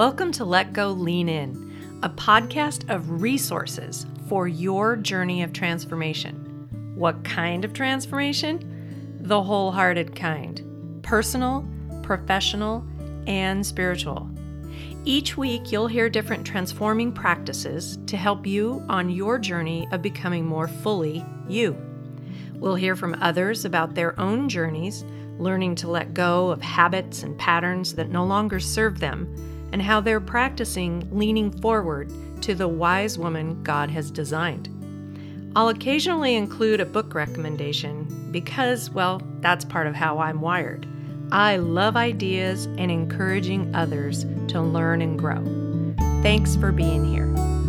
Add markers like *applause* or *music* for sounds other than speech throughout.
Welcome to Let Go Lean In, a podcast of resources for your journey of transformation. What kind of transformation? The wholehearted kind personal, professional, and spiritual. Each week, you'll hear different transforming practices to help you on your journey of becoming more fully you. We'll hear from others about their own journeys, learning to let go of habits and patterns that no longer serve them and how they're practicing leaning forward to the wise woman God has designed. I'll occasionally include a book recommendation because, well, that's part of how I'm wired. I love ideas and encouraging others to learn and grow. Thanks for being here.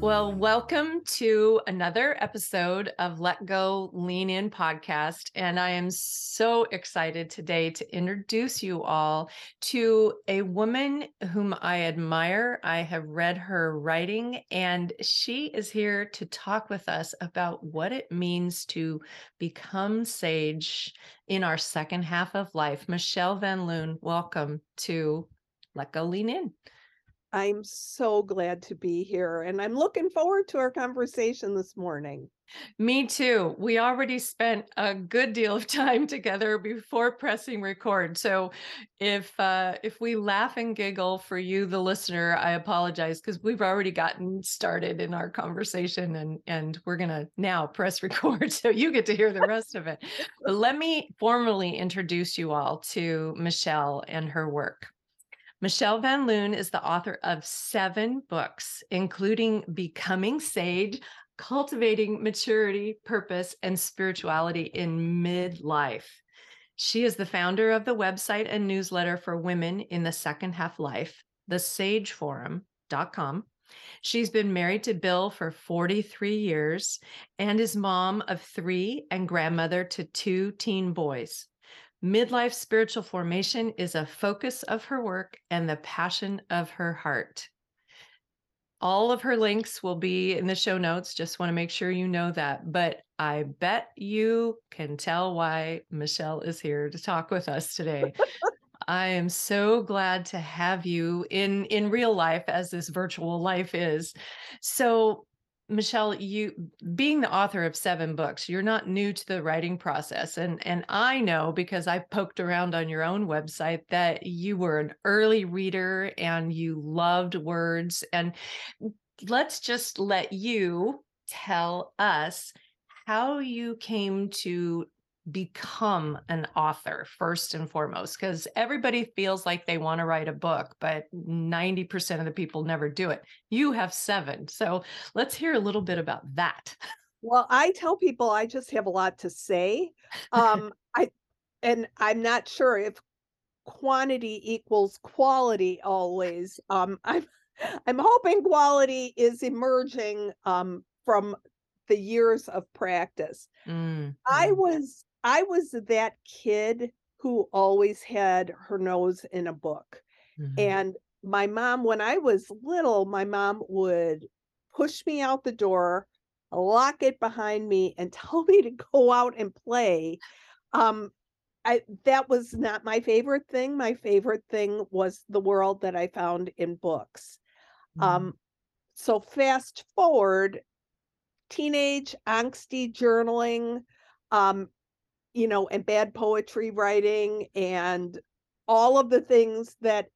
Well, welcome to another episode of Let Go Lean In podcast. And I am so excited today to introduce you all to a woman whom I admire. I have read her writing, and she is here to talk with us about what it means to become sage in our second half of life. Michelle Van Loon, welcome to Let Go Lean In. I'm so glad to be here and I'm looking forward to our conversation this morning. Me too. We already spent a good deal of *laughs* time together before pressing record. So if uh if we laugh and giggle for you the listener, I apologize because we've already gotten started in our conversation and and we're going to now press *laughs* record so you get to hear the rest of it. But let me formally introduce you all to Michelle and her work. Michelle Van Loon is the author of seven books, including Becoming Sage, Cultivating Maturity, Purpose, and Spirituality in Midlife. She is the founder of the website and newsletter for women in the second half life, thesageforum.com. She's been married to Bill for 43 years and is mom of three and grandmother to two teen boys. Midlife spiritual formation is a focus of her work and the passion of her heart. All of her links will be in the show notes. Just want to make sure you know that. But I bet you can tell why Michelle is here to talk with us today. I am so glad to have you in in real life as this virtual life is. So Michelle, you being the author of seven books, you're not new to the writing process. And and I know because I poked around on your own website that you were an early reader and you loved words. And let's just let you tell us how you came to become an author first and foremost because everybody feels like they want to write a book but 90% of the people never do it. You have seven so let's hear a little bit about that. Well i tell people i just have a lot to say um *laughs* i and i'm not sure if quantity equals quality always um i'm i'm hoping quality is emerging um from the years of practice. Mm, I was I was that kid who always had her nose in a book. Mm-hmm. And my mom, when I was little, my mom would push me out the door, lock it behind me, and *laughs* tell me to go out and play. Um, I that was not my favorite thing. My favorite thing was the world that I found in books. Mm-hmm. Um, so fast forward, teenage angsty journaling, um, you know, and bad poetry writing and all of the things that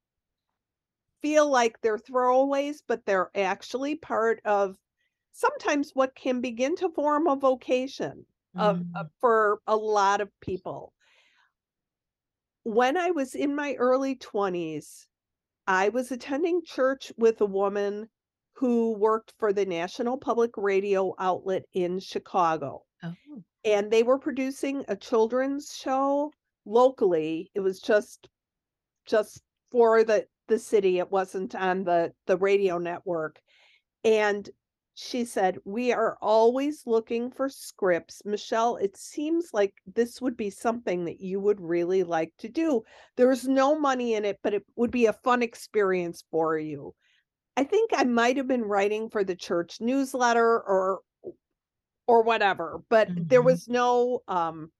feel like they're throwaways, but they're actually part of sometimes what can begin to form a vocation of, mm. for a lot of people. When I was in my early 20s, I was attending church with a woman who worked for the National Public Radio outlet in Chicago. Oh and they were producing a children's show locally. It was just just for the the city. It wasn't on the the radio network. And she said, "We are always looking for scripts. Michelle, it seems like this would be something that you would really like to do. There's no money in it, but it would be a fun experience for you." I think I might have been writing for the church newsletter or or whatever but mm-hmm. there was no um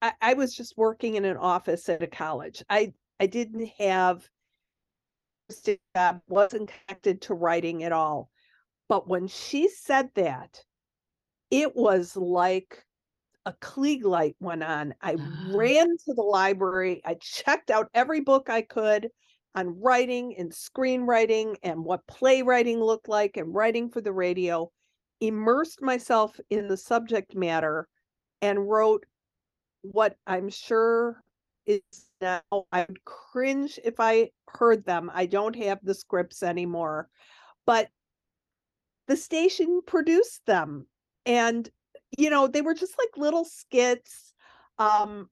I, I was just working in an office at a college i I didn't have job, wasn't connected to writing at all. But when she said that, it was like a Klieg light went on. I Ah. ran to the library. I checked out every book I could on writing and screenwriting and what playwriting looked like and writing for the radio, immersed myself in the subject matter and wrote what I'm sure is now I would cringe if I heard them. I don't have the scripts anymore, but the station produced them and you know, they were just like little skits. Um,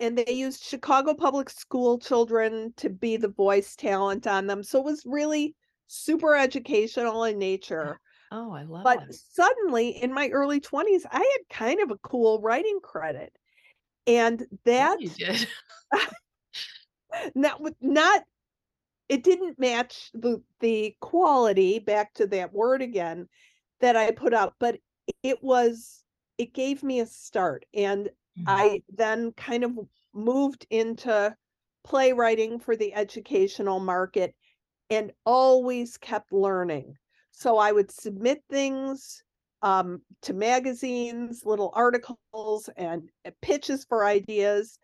and they used Chicago public school children to be the voice talent on them. So it was really super educational in nature. Oh, I love But it. But suddenly in my early 20s, I had kind of a cool writing credit. And that *laughs* *laughs* not with not it didn't match the the quality back to that word again that I put out, but it was it gave me a start and Mhm. I then kind of moved into playwriting for the educational market and always kept learning. So I would submit things um, to magazines, little articles, and uh, pitches for ideas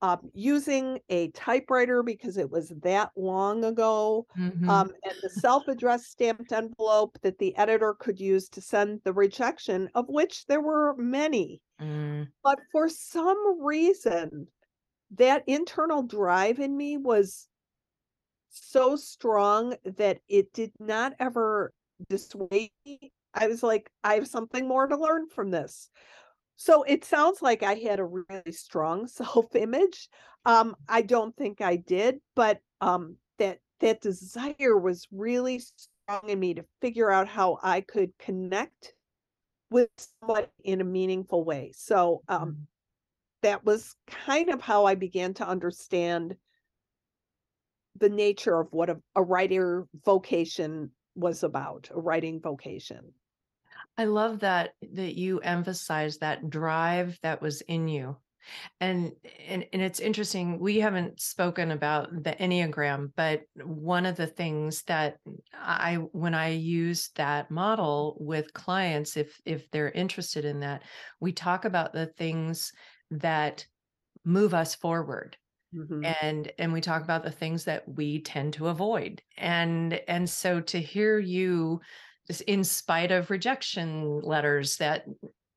um, using a typewriter because it was that long ago, Mhm. um, and the self-addressed stamped envelope that the editor could use to send the rejection, of which there were many. Mm. But for some reason, that internal drive in me was so strong that it did not ever dissuade me. I was like, I have something more to learn from this. So it sounds like I had a really strong *laughs* self-image. Um, I don't think I did, but um, that that desire was really strong in me to figure out how I could connect with somebody in a meaningful way. So um, Mm. that was kind of how I began to understand the nature of what a, a writer vocation was about, a writing vocation. I love that that you emphasize that drive that was in you. And and and it's interesting, we haven't spoken about the Enneagram, but one of the things that I when I use that model with clients, if if they're interested in that, we talk about the things that move us forward Mhm. and and we talk about the things that we tend to avoid and and so to hear you just in spite of rejection letters that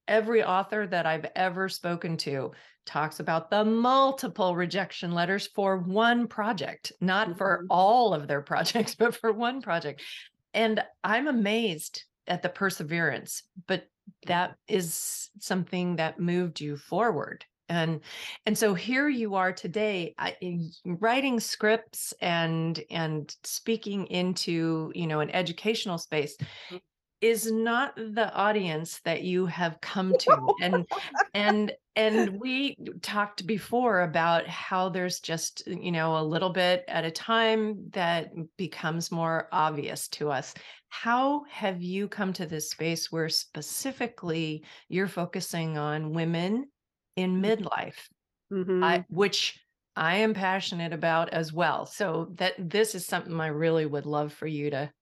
every author that i've ever spoken to talks about the multiple rejection letters for one project not for Mhm. all of their projects *laughs* but for one project and i'm amazed at the perseverance but that is something that moved you forward and and so here you are today I, writing scripts and and speaking into you know an educational space Mm. is not the audience that you have come to and *laughs* and and we talked before about how there's just you know a little bit at a time that becomes more obvious to us how have you come to this space where specifically you're focusing on women in midlife Mhm. I which I am passionate about as well. So that this is something I really would love for you to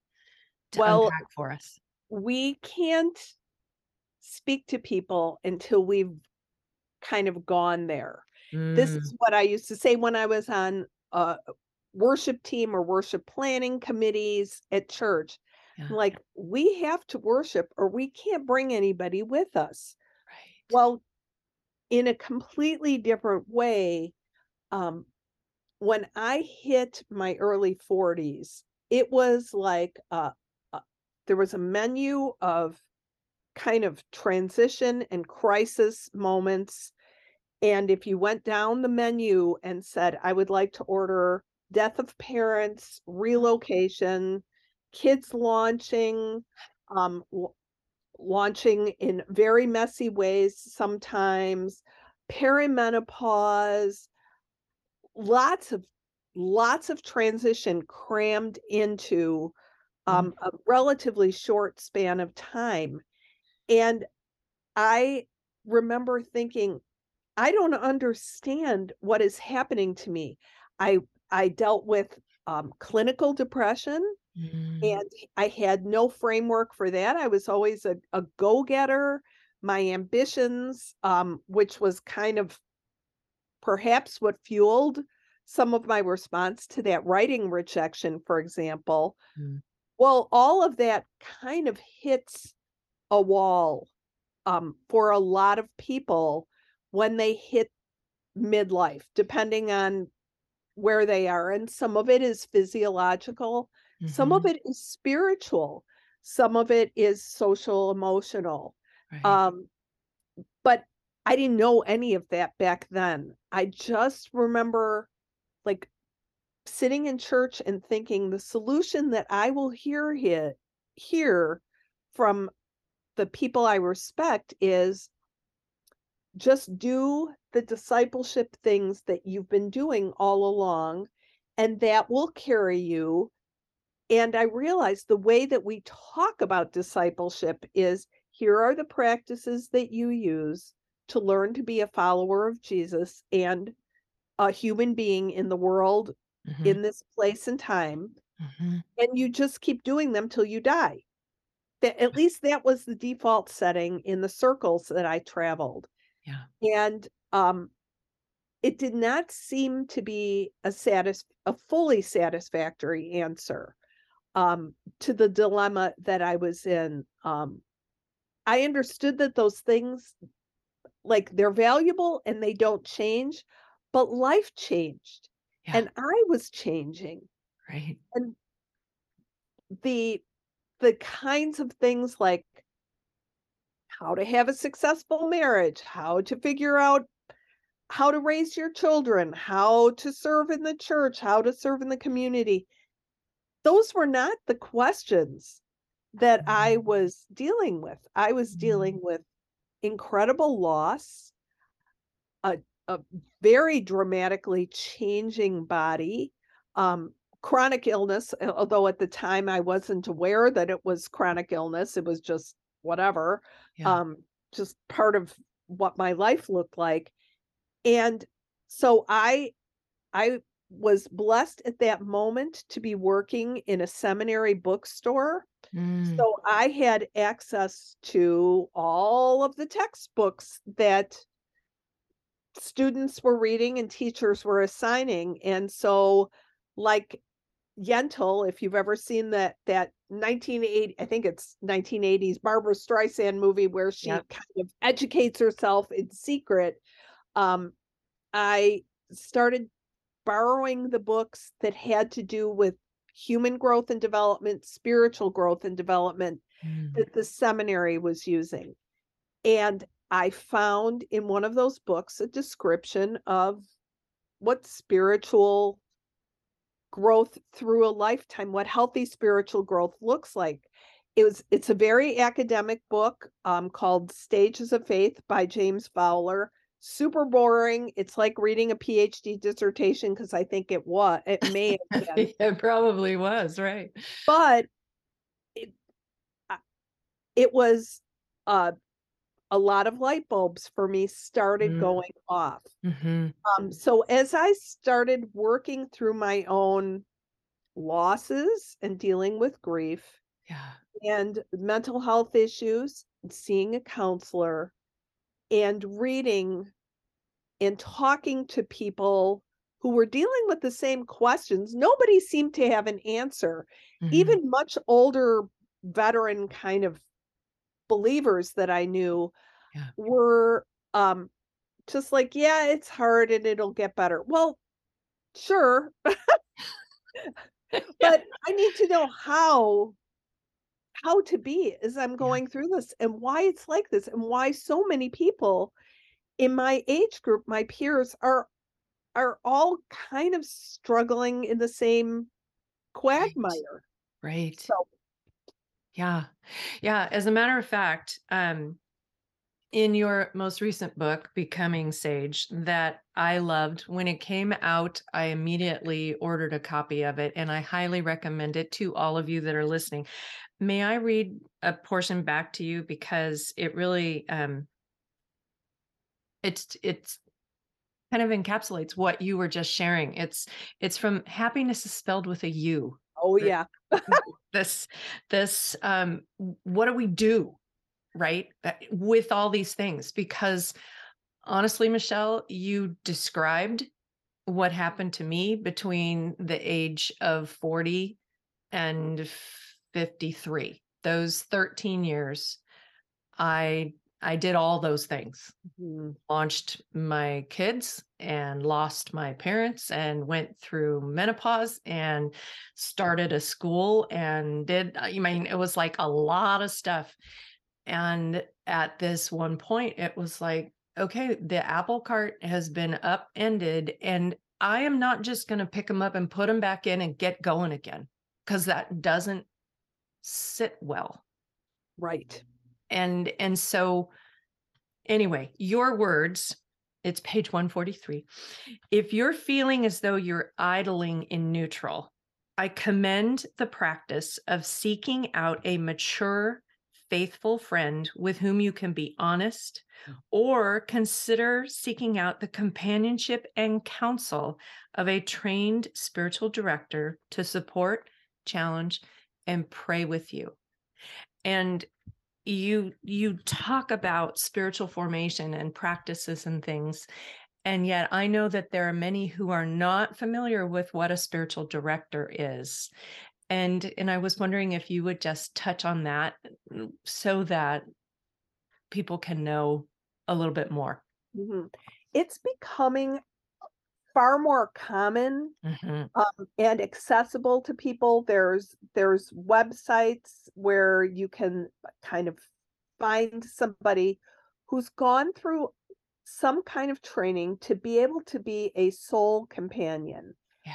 to Well, unpack for us. we can't speak to people until we've kind of gone there. This Mm, is what I used to say when I was on a worship team or worship planning committees at church. yeah, like, we have to worship or we can't bring anybody with us. right. Well, in a completely different way, um, when I hit my early 40s, it was like uh, uh, there was a menu of kind of transition and crisis moments. And if you went down the menu and said, I would like to order death of parents, relocation, kids launching, um, launching in very messy ways sometimes, perimenopause, lots of lots of transition crammed into um, a relatively short span of time. And I remember thinking, I don't understand what is happening to me. I I dealt with um, clinical depression Mm, and I had no framework for that. I was always a, a go-getter. My ambitions, um, which was kind of perhaps what fueled some of my response to that writing rejection, for example. mm, Well, all of that kind of hits a wall um, for a lot of people when they hit midlife, depending on where they are. And some of it is physiological, some of mhm, it is spiritual, some of it is social emotional. right. Um, but I didn't know any of that back then. I just remember like sitting in church and thinking the solution that I will hear here, hear from the people I respect is just do the discipleship things that you've been doing all along, and that will carry you. And I realized the way that we talk about discipleship is here are the practices that you use to learn to be a follower of Jesus and a human being in the world Mhm, in this place and time, mhm, and you just keep doing them till you die. That at least that was the default setting in the circles that I traveled. yeah. And um it did not seem to be a satis a fully satisfactory answer um to the dilemma that I was in. Um I understood that those things like they're valuable and they don't change, but life changed Yeah, and I was changing. right. And the the kinds of things like how to have a successful marriage, how to figure out how to raise your children, how to serve in the church, how to serve in the community. Those were not the questions that I Mhm, was dealing with. I was mhm, dealing with incredible loss, a a very dramatically changing body, um, chronic illness, although at the time I wasn't aware that it was chronic illness, it was just whatever, yeah. um, just part of what my life looked like, and so I I was blessed at that moment to be working in a seminary bookstore, Mm, so I had access to all of the textbooks that students were reading and teachers were assigning, and so, like Yentl, if you've ever seen that that 1980 I think it's 1980s Barbra Streisand movie where she yep. kind of educates herself in secret, um, I started borrowing the books that had to do with human growth and development, spiritual growth and development Mm, that the seminary was using. And I found in one of those books a description of what spiritual growth through a lifetime, what healthy spiritual growth looks like. It was it's a very academic book um, called Stages of Faith by James Fowler. Super boring. It's like reading a PhD dissertation because I think it was it may have *laughs* been, It probably was, right. but it, uh, it was uh, a lot of light bulbs for me started Mm, going off. mhm, Um, so as I started working through my own losses and dealing with grief yeah. and mental health issues, and seeing a counselor and reading and talking to people who were dealing with the same questions, nobody seemed to have an answer. Mhm, Even much older veteran kind of believers that I knew yeah. were um just like, yeah, it's hard and it'll get better. Well, sure, *laughs* Yeah, but I need to know how how to be as I'm yeah, going through this and why it's like this and why so many people in my age group, my peers are are all kind of struggling in the same right, quagmire. right. So, Yeah. Yeah, as a matter of fact, um, in your most recent book, Becoming Sage, that I loved, when it came out, I immediately ordered a copy of it, and I highly recommend it to all of you that are listening. May I read a portion back to you because it really, um, it's it's kind of encapsulates what you were just sharing. It's it's from happiness is spelled with a U. Oh yeah. *laughs* this this um what do we do right? With all these things because honestly michelle you described what happened to me between the age of 40 and 53 those 13 years i i did all those things. Mm-hmm. launched my kids and lost my parents and went through menopause and started a school and did i mean it was like a lot of stuff and at this one point it was like okay the apple cart has been upended and i am not just going to pick them up and put them back in and get going again because that doesn't sit well. Right. And and so anyway your words it's page 143 if you're feeling as though you're idling in neutral i commend the practice of seeking out a mature faithful friend with whom you can be honest mm. or consider seeking out the companionship and counsel of a trained spiritual director to support challenge and pray with you and you you talk about spiritual formation and practices and things and yet i know that there are many who are not familiar with what a spiritual director is and and i was wondering if you would just touch on that mm, so that people can know a little bit more mm-hmm. it's becoming far more common mm-hmm. um, and accessible to people there's there's websites where you can kind of find somebody who's gone through some kind of training to be able to be a soul companion yeah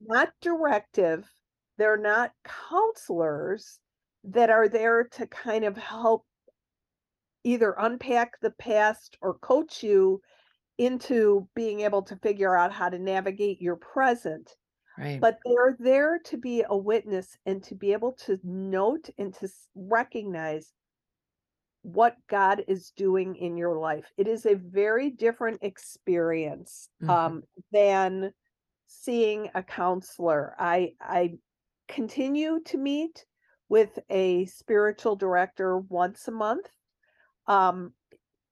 not directive they're not counselors that are there to kind of help either unpack the past or coach you into being able to figure out how to navigate your present. Right. But they're there to be a witness and to be able to note and to recognize what God is doing in your life. It is a very different experience mm-hmm. um, than seeing a counselor. I I continue to meet with a spiritual director once a month. Um,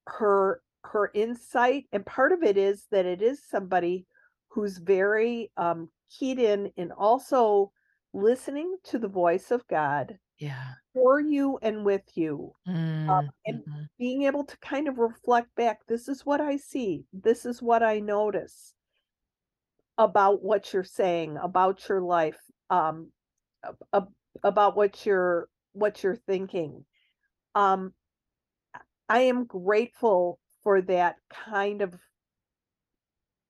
her her insight, and part of it is that it is somebody who's very um, keyed in and also listening to the voice of God. Yeah. For you and with you. Mm, um, and mm-hmm. being able to kind of reflect back this is what I see, this is what I notice about what you're saying, about your life. Um, about what you're what you're thinking. Um i am grateful for that kind of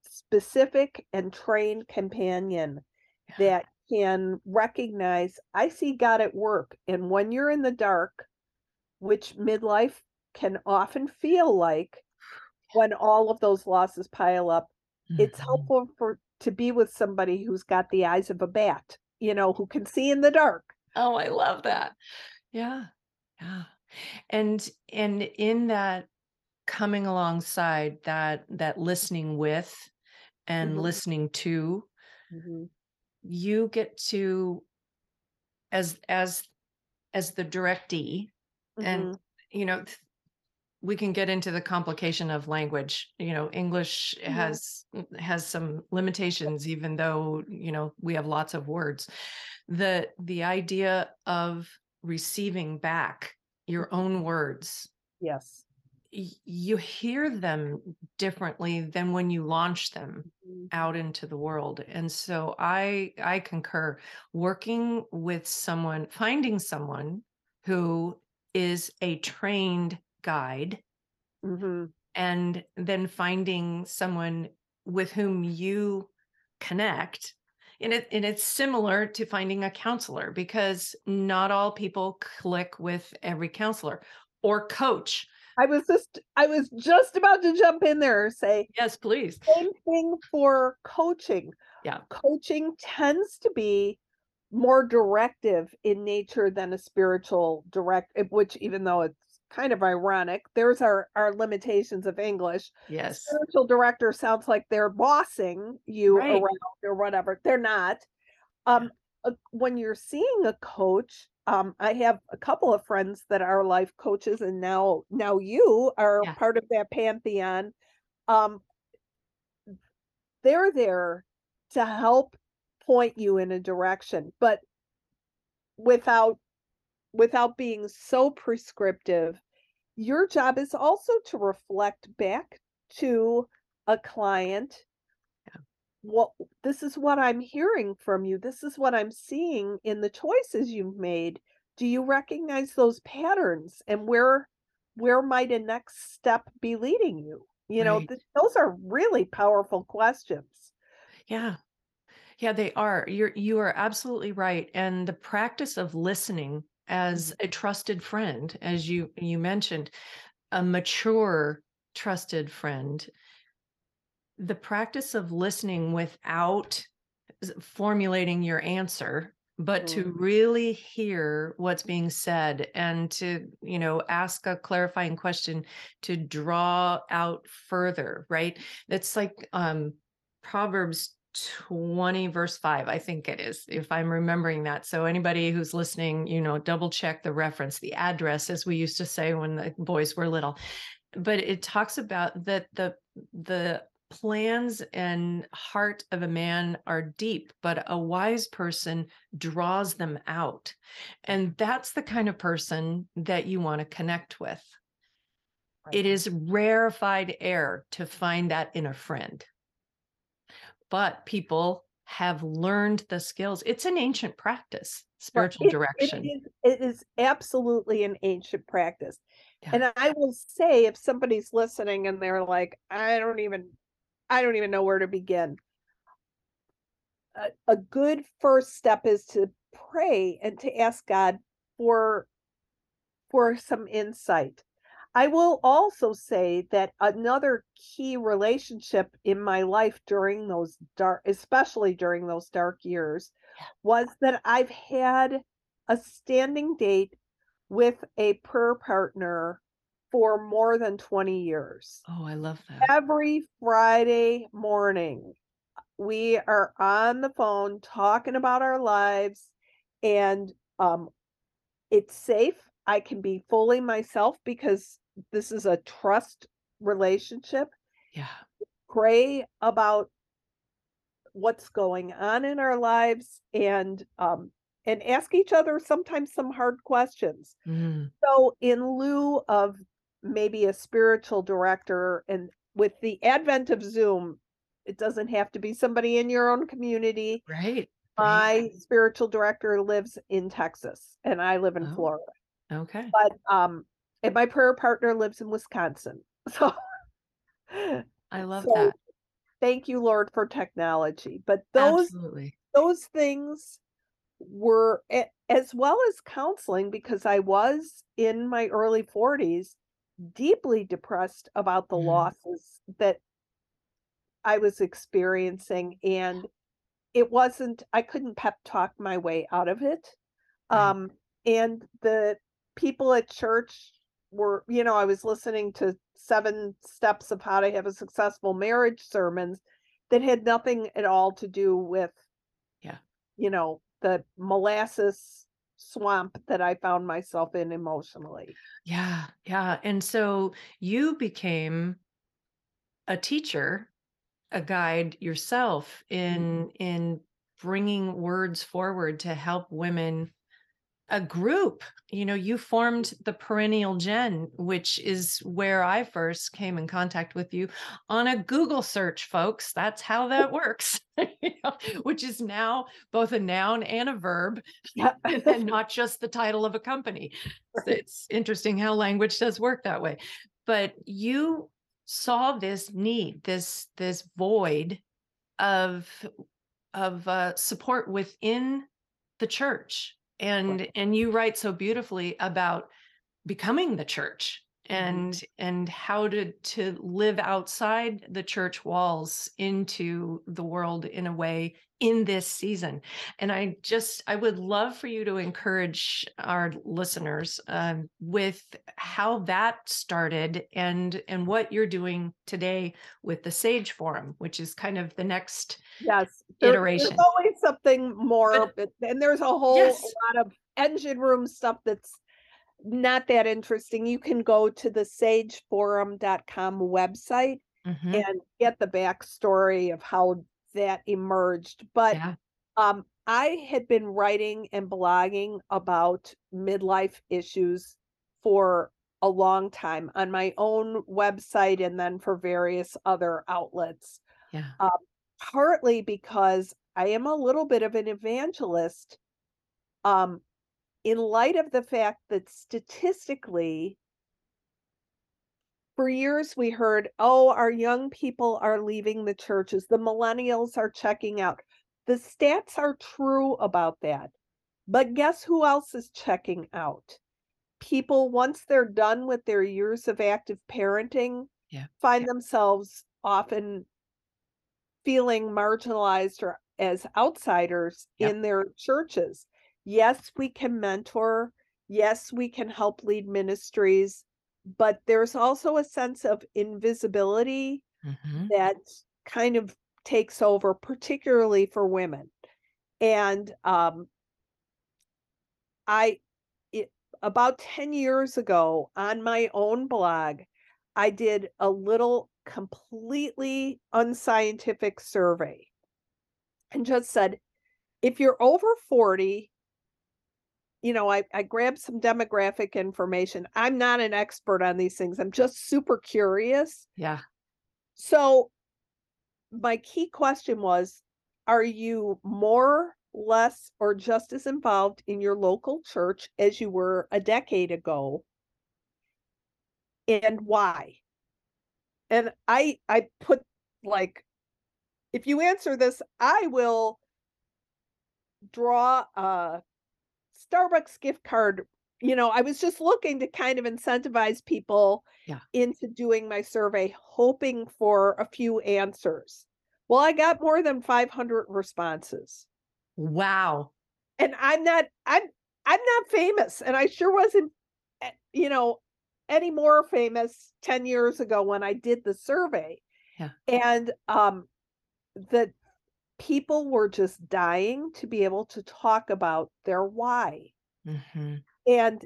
specific and trained companion that can recognize i see god at work and when you're in the dark which midlife can often feel like when all of those losses pile up mm-hmm. it's helpful for to be with somebody who's got the eyes of a bat you know, who can see in the dark. Oh, I love that. Yeah. Yeah. And and in that coming alongside that that listening with and mm-hmm. listening to mm-hmm. you get to as as as the directee mm-hmm. and you know we can get into the complication of language you know english mm-hmm. has has some limitations even though you know we have lots of words the the idea of receiving back your own words yes you hear them differently than when you launch them mm-hmm. out into the world and so i i concur working with someone finding someone who is a trained guide mm-hmm. and then finding someone with whom you connect and it and it's similar to finding a counselor because not all people click with every counselor or coach. I was just i was just about to jump in there and say yes please. same thing for coaching. Yeah. Coaching tends to be more directive in nature than a spiritual direct which even though it's kind of ironic. There's our our limitations of English. Yes. Spiritual director sounds like they're bossing you Right. around or whatever. They're not. Um, uh, when you're seeing a coach, um, I have a couple of friends that are life coaches, and now now you are Yeah. part of that pantheon. Um, they're there to help point you in a direction, but without without being so prescriptive, your job is also to reflect back to a client Yeah. what this is what I'm hearing from you. This is what I'm seeing in the choices you've made. Do you recognize those patterns and where where might a next step be leading you? You know, Right. th- those are really powerful questions. Yeah. Yeah, they are. You're you are absolutely right. And the practice of listening as a trusted friend, as you you mentioned, a mature trusted friend, the practice of listening without formulating your answer, but to really hear what's being said and to, you know, ask a clarifying question to draw out further, right? It's like um Proverbs 20 verse 5 i think it is if i'm remembering that. So anybody who's listening you know double check the reference the address as we used to say when the boys were little. But it talks about that the the plans and heart of a man are deep but a wise person draws them out. And that's the kind of person that you want to connect with. It is rarefied air to find that in a friend but people have learned the skills it's an ancient practice spiritual It- direction It is, it is absolutely an ancient practice. Yeah. And I will say, if somebody's listening and they're like, I don't even, I don't even know where to begin. A, a good first step is to pray and to ask God for, for some insight. I will also say that another key relationship in my life during those dark, especially during those dark years, was that I've had a standing date with a prayer partner for more than 20 years. oh i love that Every Friday morning, we are on the phone talking about our lives and um it's safe. I can be fully myself because this is a trust relationship. yeah Pray about what's going on in our lives and um and ask each other sometimes some hard questions. Mm, So in lieu of maybe a spiritual director and with the advent of Zoom, it doesn't have to be somebody in your own community. right right My spiritual director lives in Texas and I live in Oh. Florida. okay But um and my prayer partner lives in Wisconsin. *laughs* So i love so that thank you Lord for technology. But those absolutely those things were as well as counseling because I was in my early 40s deeply depressed about the Mm. losses that I was experiencing and it wasn't I couldn't pep talk my way out of it. Right. Um and the people at church were you know I was listening to 7 steps of how to have a successful marriage sermons that had nothing at all to do with Yeah. you know the molasses swamp that I found myself in emotionally. Yeah, yeah. And so you became a teacher, a guide yourself mm-hmm. in in bringing words forward to help women a group. You know, you formed the Perennial Gen, which is where I first came in contact with you on a Google search, folks. That's how that works. *laughs* you know, which is now both a noun and a verb Yeah. *laughs* and not just the title of a company. *laughs* Right. It's interesting how language does work that way. But you saw this need, this this void of of uh, support within the church, and and you write so beautifully about becoming the church and and how to to live outside the church walls into the world in a way in this season. And i just i would love for you to encourage our listeners um, with how that started and and what you're doing today with the sage forum which is kind of the next yes there, iteration. there's always something more but, and there's a whole yes. lot of engine room stuff that's not that interesting, you can go to the sageforum.com website mm-hmm. and get the backstory of how that emerged. But yeah. um, I had been writing and blogging about midlife issues for a long time on my own website and then for various other outlets. Yeah. Um, partly because I am a little bit of an evangelist. Um, in light of the fact that statistically, for years we heard, oh, our young people are leaving the churches, the millennials are checking out. The stats are true about that. But guess who else is checking out? People, once they're done with their years of active parenting, yeah. find yeah. themselves often feeling marginalized or as outsiders yeah. in their churches yes, we can mentor. Yes, we can help lead ministries, but there's also a sense of invisibility mm-hmm. that kind of takes over, particularly for women. And um, I, it, about 10 years ago on my own blog, I did a little completely unscientific survey and just said, if you're over 40 you know, I, I grabbed some demographic information. I'm not an expert on these things. I'm just super curious. Yeah. So my key question was Are you more, less, or just as involved in your local church as you were a decade ago? And why? And I I put like if you answer this, I will draw a Starbucks gift card. You know, I was just looking to kind of incentivize people yeah. into doing my survey, hoping for a few answers. Well, I got more than 500 responses. Wow. And I'm not I'm I'm not famous and I sure wasn't eh, you know any more famous 10 years ago when I did the survey. Yeah. And um the people were just dying to be able to talk about their why. Mm-hmm. And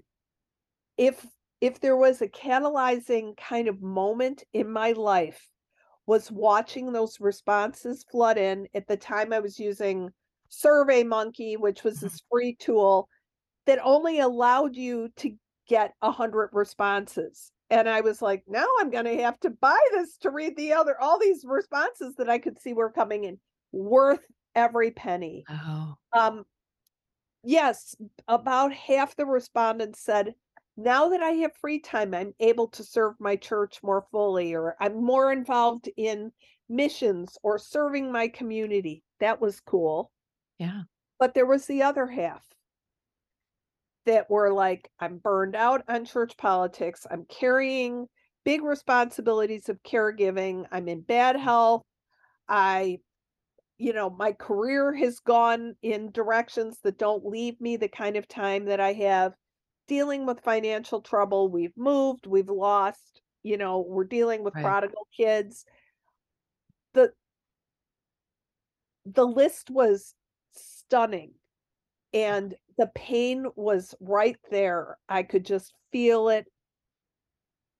if if there was a catalyzing kind of moment in my life was watching those responses flood in at the time I was using Survey Monkey, which was this mm-hmm. free tool that only allowed you to get a hundred responses. And I was like, now I'm going to have to buy this to read the other, all these responses that I could see were coming in worth every penny. Oh. Um, yes, about half the respondents said, now that I have free time, I'm able to serve my church more fully, or I'm more involved in missions or serving my community. That was cool. Yeah. But there was the other half that were like, I'm burned out on church politics. I'm carrying big responsibilities of caregiving. I'm in bad health. I you know, my career has gone in directions that don't leave me the kind of time that I have dealing with financial trouble. We've moved, we've lost, you know, we're dealing with right. prodigal kids. The the list was stunning and the pain was right there. I could just feel it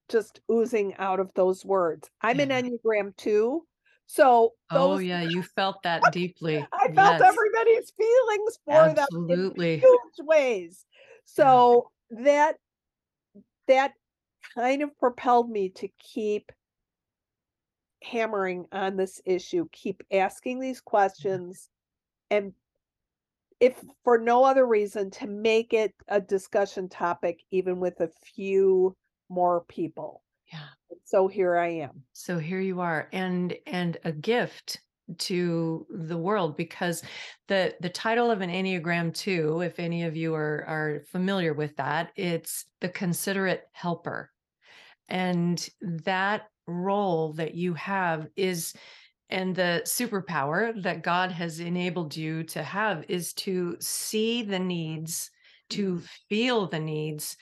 just oozing out of those words. I'm yeah. an Enneagram 2. So Oh yeah, you felt *laughs* that deeply. I felt yes. everybody's feelings for Absolutely. them in huge ways. So yeah. that that kind of propelled me to keep hammering on this issue, keep asking these questions and if for no other reason to make it a discussion topic even with a few more people. Yeah. So here I am. So here you are and and a gift to the world because the the title of an enneagram 2 if any of you are are familiar with that it's the considerate helper And that role that you have is and the superpower that God has enabled you to have is to see the needs, to Mhm. feel the needs,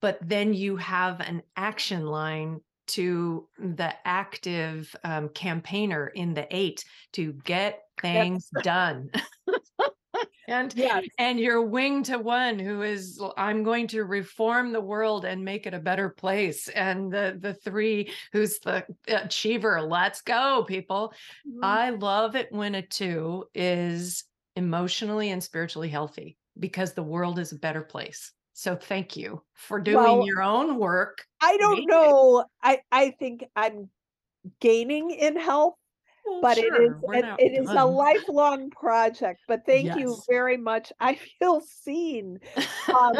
but then you have an action line to the active um, campaigner in the eight to get things done. *laughs* and yes, and you're wing to one who is i'm going to reform the world and make it a better place. And the the three who's the achiever let's go people. Mhm. i love it when a two is emotionally and spiritually healthy because the world is a better place so thank you for doing Well, your own work I don't know. I I think I'm gaining in health, Well, but it is sure it, not it is a lifelong project. But *laughs* thank you very much. I feel seen. *laughs* Um,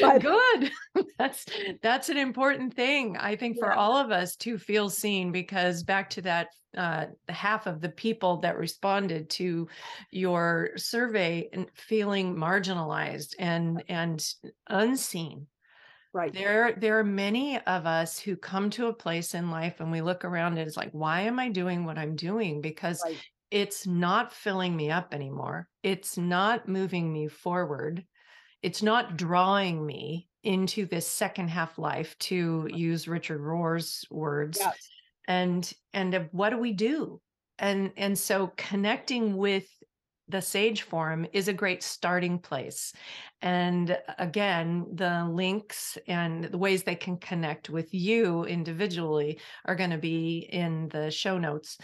but Good. *laughs* That's that's an important thing, I think, for yeah, all of us to feel seen because back to that uh half of the people that responded to your survey and feeling marginalized and and unseen. Right, There there are many of us who come to a place in life and we look around and it's like, why am I doing what I'm doing? Because right, it's not filling me up anymore. It's not moving me forward. It's not drawing me into this second half life to use richard rohr's words yes, and and what do we do? And and so connecting with the sage forum is a great starting place. And again the links and the ways they can connect with you individually are going to be in the show notes.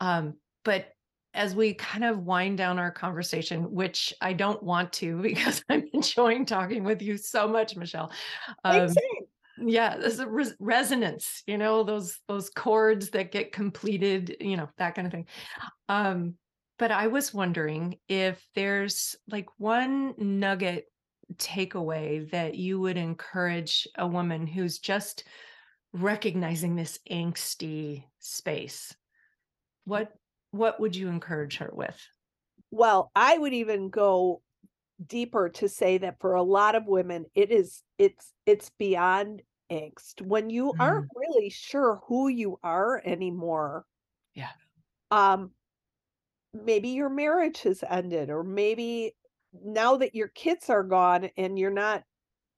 Um, but as we kind of wind down our conversation which i don't want to *laughs* because i'm enjoying talking with you so much michelle um, yeah there's a res- resonance you know those those chords that get completed you know that kind of thing. Um but i was wondering if there's like one nugget takeaway that you would encourage a woman who's just recognizing this angsty space. What what would you encourage her with? Well, I would even go deeper to say that for a lot of women, it is it's it's beyond angst. When you aren't Mm, really sure who you are anymore, yeah. um, maybe your marriage has ended, or maybe now that your kids are gone and you're not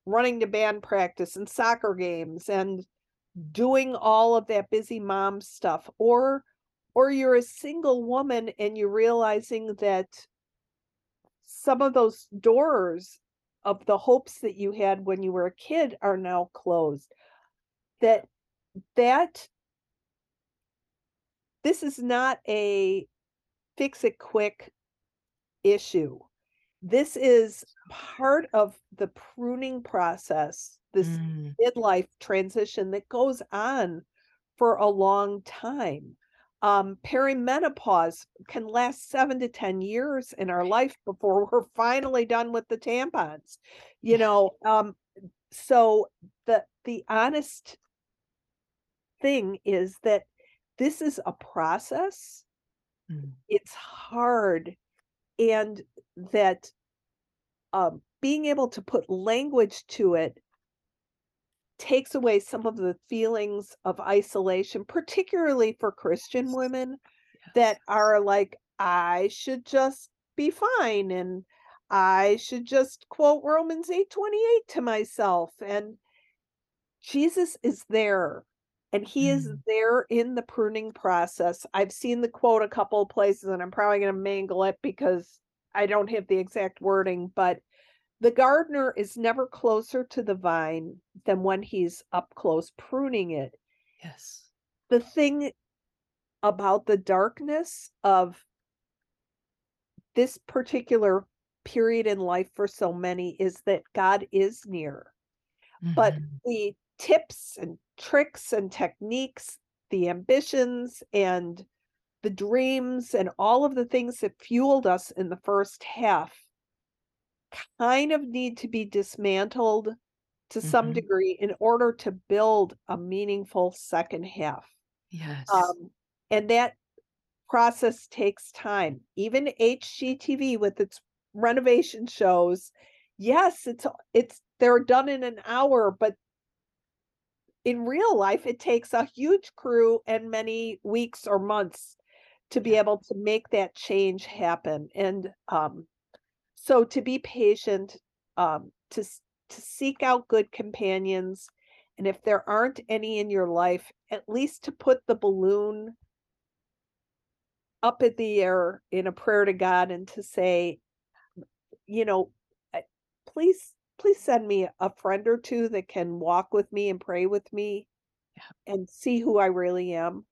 running to band practice and soccer games and doing all of that busy mom stuff, or or you're a single woman and you're realizing that some of those doors of the hopes that you had when you were a kid are now closed. That that this is not a fix it quick issue. This is part of the pruning process, this Mm, midlife transition that goes on for a long time. Um, perimenopause can last seven to 10 years in our life before we're finally done with the tampons. You know, um, so the the honest thing is that this is a process. Mm, It's hard and that um, being able to put language to it takes away some of the feelings of isolation, particularly for Christian women that are like, I should just be fine and I should just quote Romans 8:28 to myself. And Jesus is there and he is Mm, there in the pruning process. I've seen the quote a couple of places and I'm probably going to mangle it because I don't have the exact wording, but the gardener is never closer to the vine than when he's up close pruning it. yes The thing about the darkness of this particular period in life for so many is that God is near. But Mhm, the tips and tricks and techniques, the ambitions and the dreams and all of the things that fueled us in the first half kind of need to be dismantled to some mhm, degree in order to build a meaningful second half. yes Um, and that process takes time. Even HGTV with its renovation shows, yes, it's it's they're done in an hour, but in real life, it takes a huge crew and many weeks or months to be able to make that change happen. And um, so to be patient, um, to to seek out good companions, and if there aren't any in your life, at least to put the balloon up in the air in a prayer to God and to say, you know, please please send me a friend or two that can walk with me and pray with me yeah. and see who I really am.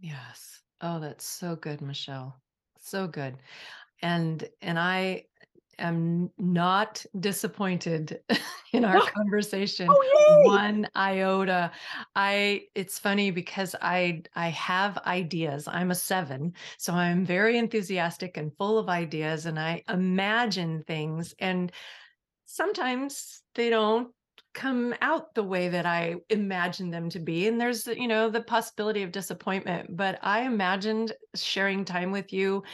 Yes. Oh, that's so good, Michelle. So good. And and I am not disappointed *laughs* in our *laughs* conversation oh, one iota i it's funny because i i have ideas i'm a 7 so i'm very enthusiastic and full of ideas and i imagine things and sometimes they don't come out the way that I imagine them to be. And there's, you know, the possibility of disappointment. But I imagined sharing time with you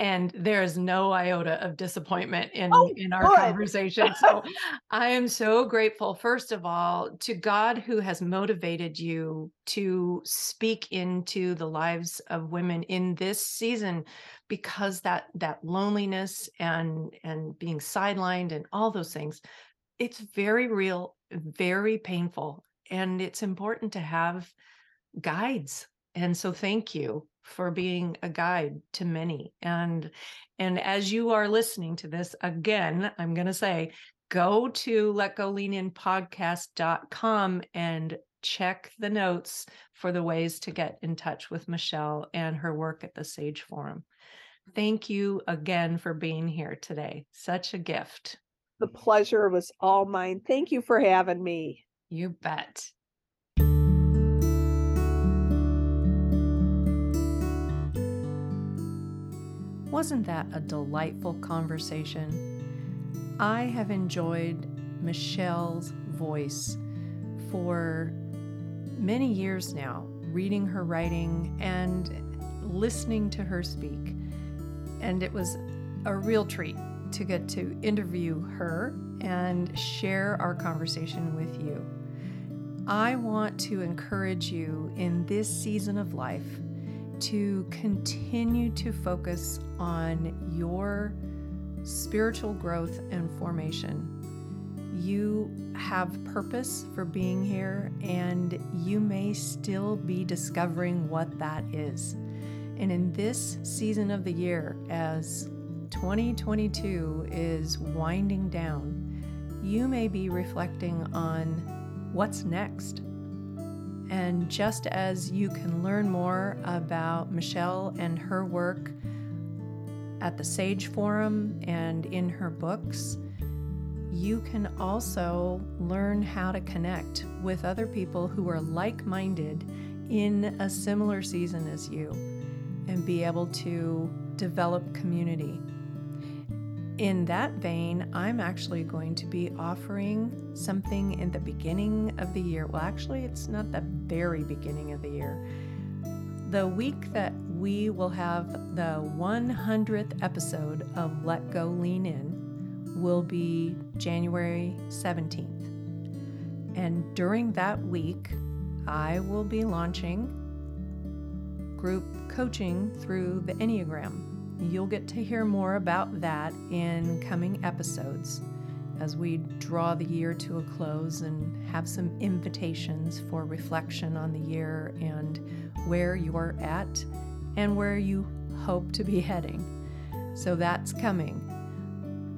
and there's no iota of disappointment in oh, in our good. conversation. *laughs* So i am so grateful first of all to god who has motivated you to speak into the lives of women in this season because that that loneliness and and being sidelined and all those things it's very real very painful and it's important to have guides. And so thank you for being a guide to many. And and as you are listening to this again i'm going to say go to let go lean in podcast.com and check the notes for the ways to get in touch with michelle and her work at the sage forum. Thank you again for being here today. Such a gift. The pleasure was all mine. Thank you for having me. You bet Wasn't that a delightful conversation? I have enjoyed Michelle's voice for many years now, reading her writing and listening to her speak. And it was a real treat to get to interview her and share our conversation with you. I want to encourage you in this season of life to continue to focus on your spiritual growth and formation. You have purpose for being here, and you may still be discovering what that is. And in this season of the year, as 2022 is winding down, you may be reflecting on what's next and just as you can learn more about Michelle and her work at the Sage Forum and in her books, you can also learn how to connect with other people who are like minded in a similar season as you and be able to develop community in that vein, I'm actually going to be offering something in the beginning of the year. Well, actually, it's not the very beginning of the year. The week that we will have the 100th episode of Let Go Lean In will be January 17th. And during that week, I will be launching group coaching through the Enneagram. You'll get to hear more about that in coming episodes as we draw the year to a close and have some invitations for reflection on the year and where you're at and where you hope to be heading. So that's coming.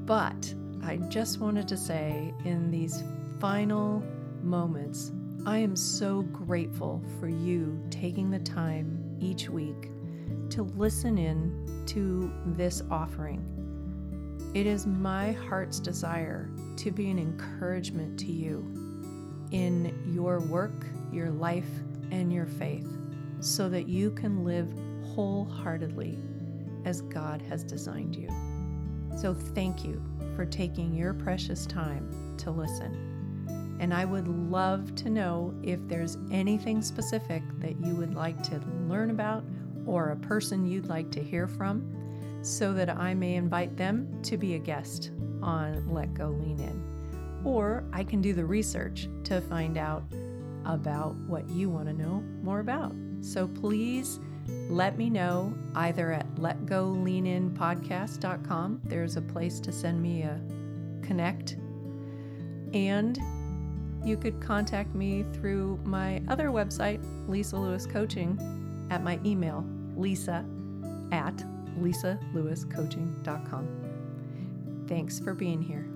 But I just wanted to say in these final moments, I am so grateful for you taking the time each week to listen in to this offering. It is my heart's desire to be an encouragement to you in your work, your life, and your faith so that you can live wholeheartedly as God has designed you. So, thank you for taking your precious time to listen. And I would love to know if there's anything specific that you would like to learn about or a person you'd like to hear from so that I may invite them to be a guest on Let Go Lean In. Or I can do the research to find out about what you want to know more about. So please let me know either at letgoleaninpodcast.com. There's a place to send me a connect. And you could contact me through my other website, Lisa Lewis Coaching, at my email, lisa at lisalewiscoaching.com. Thanks for being here.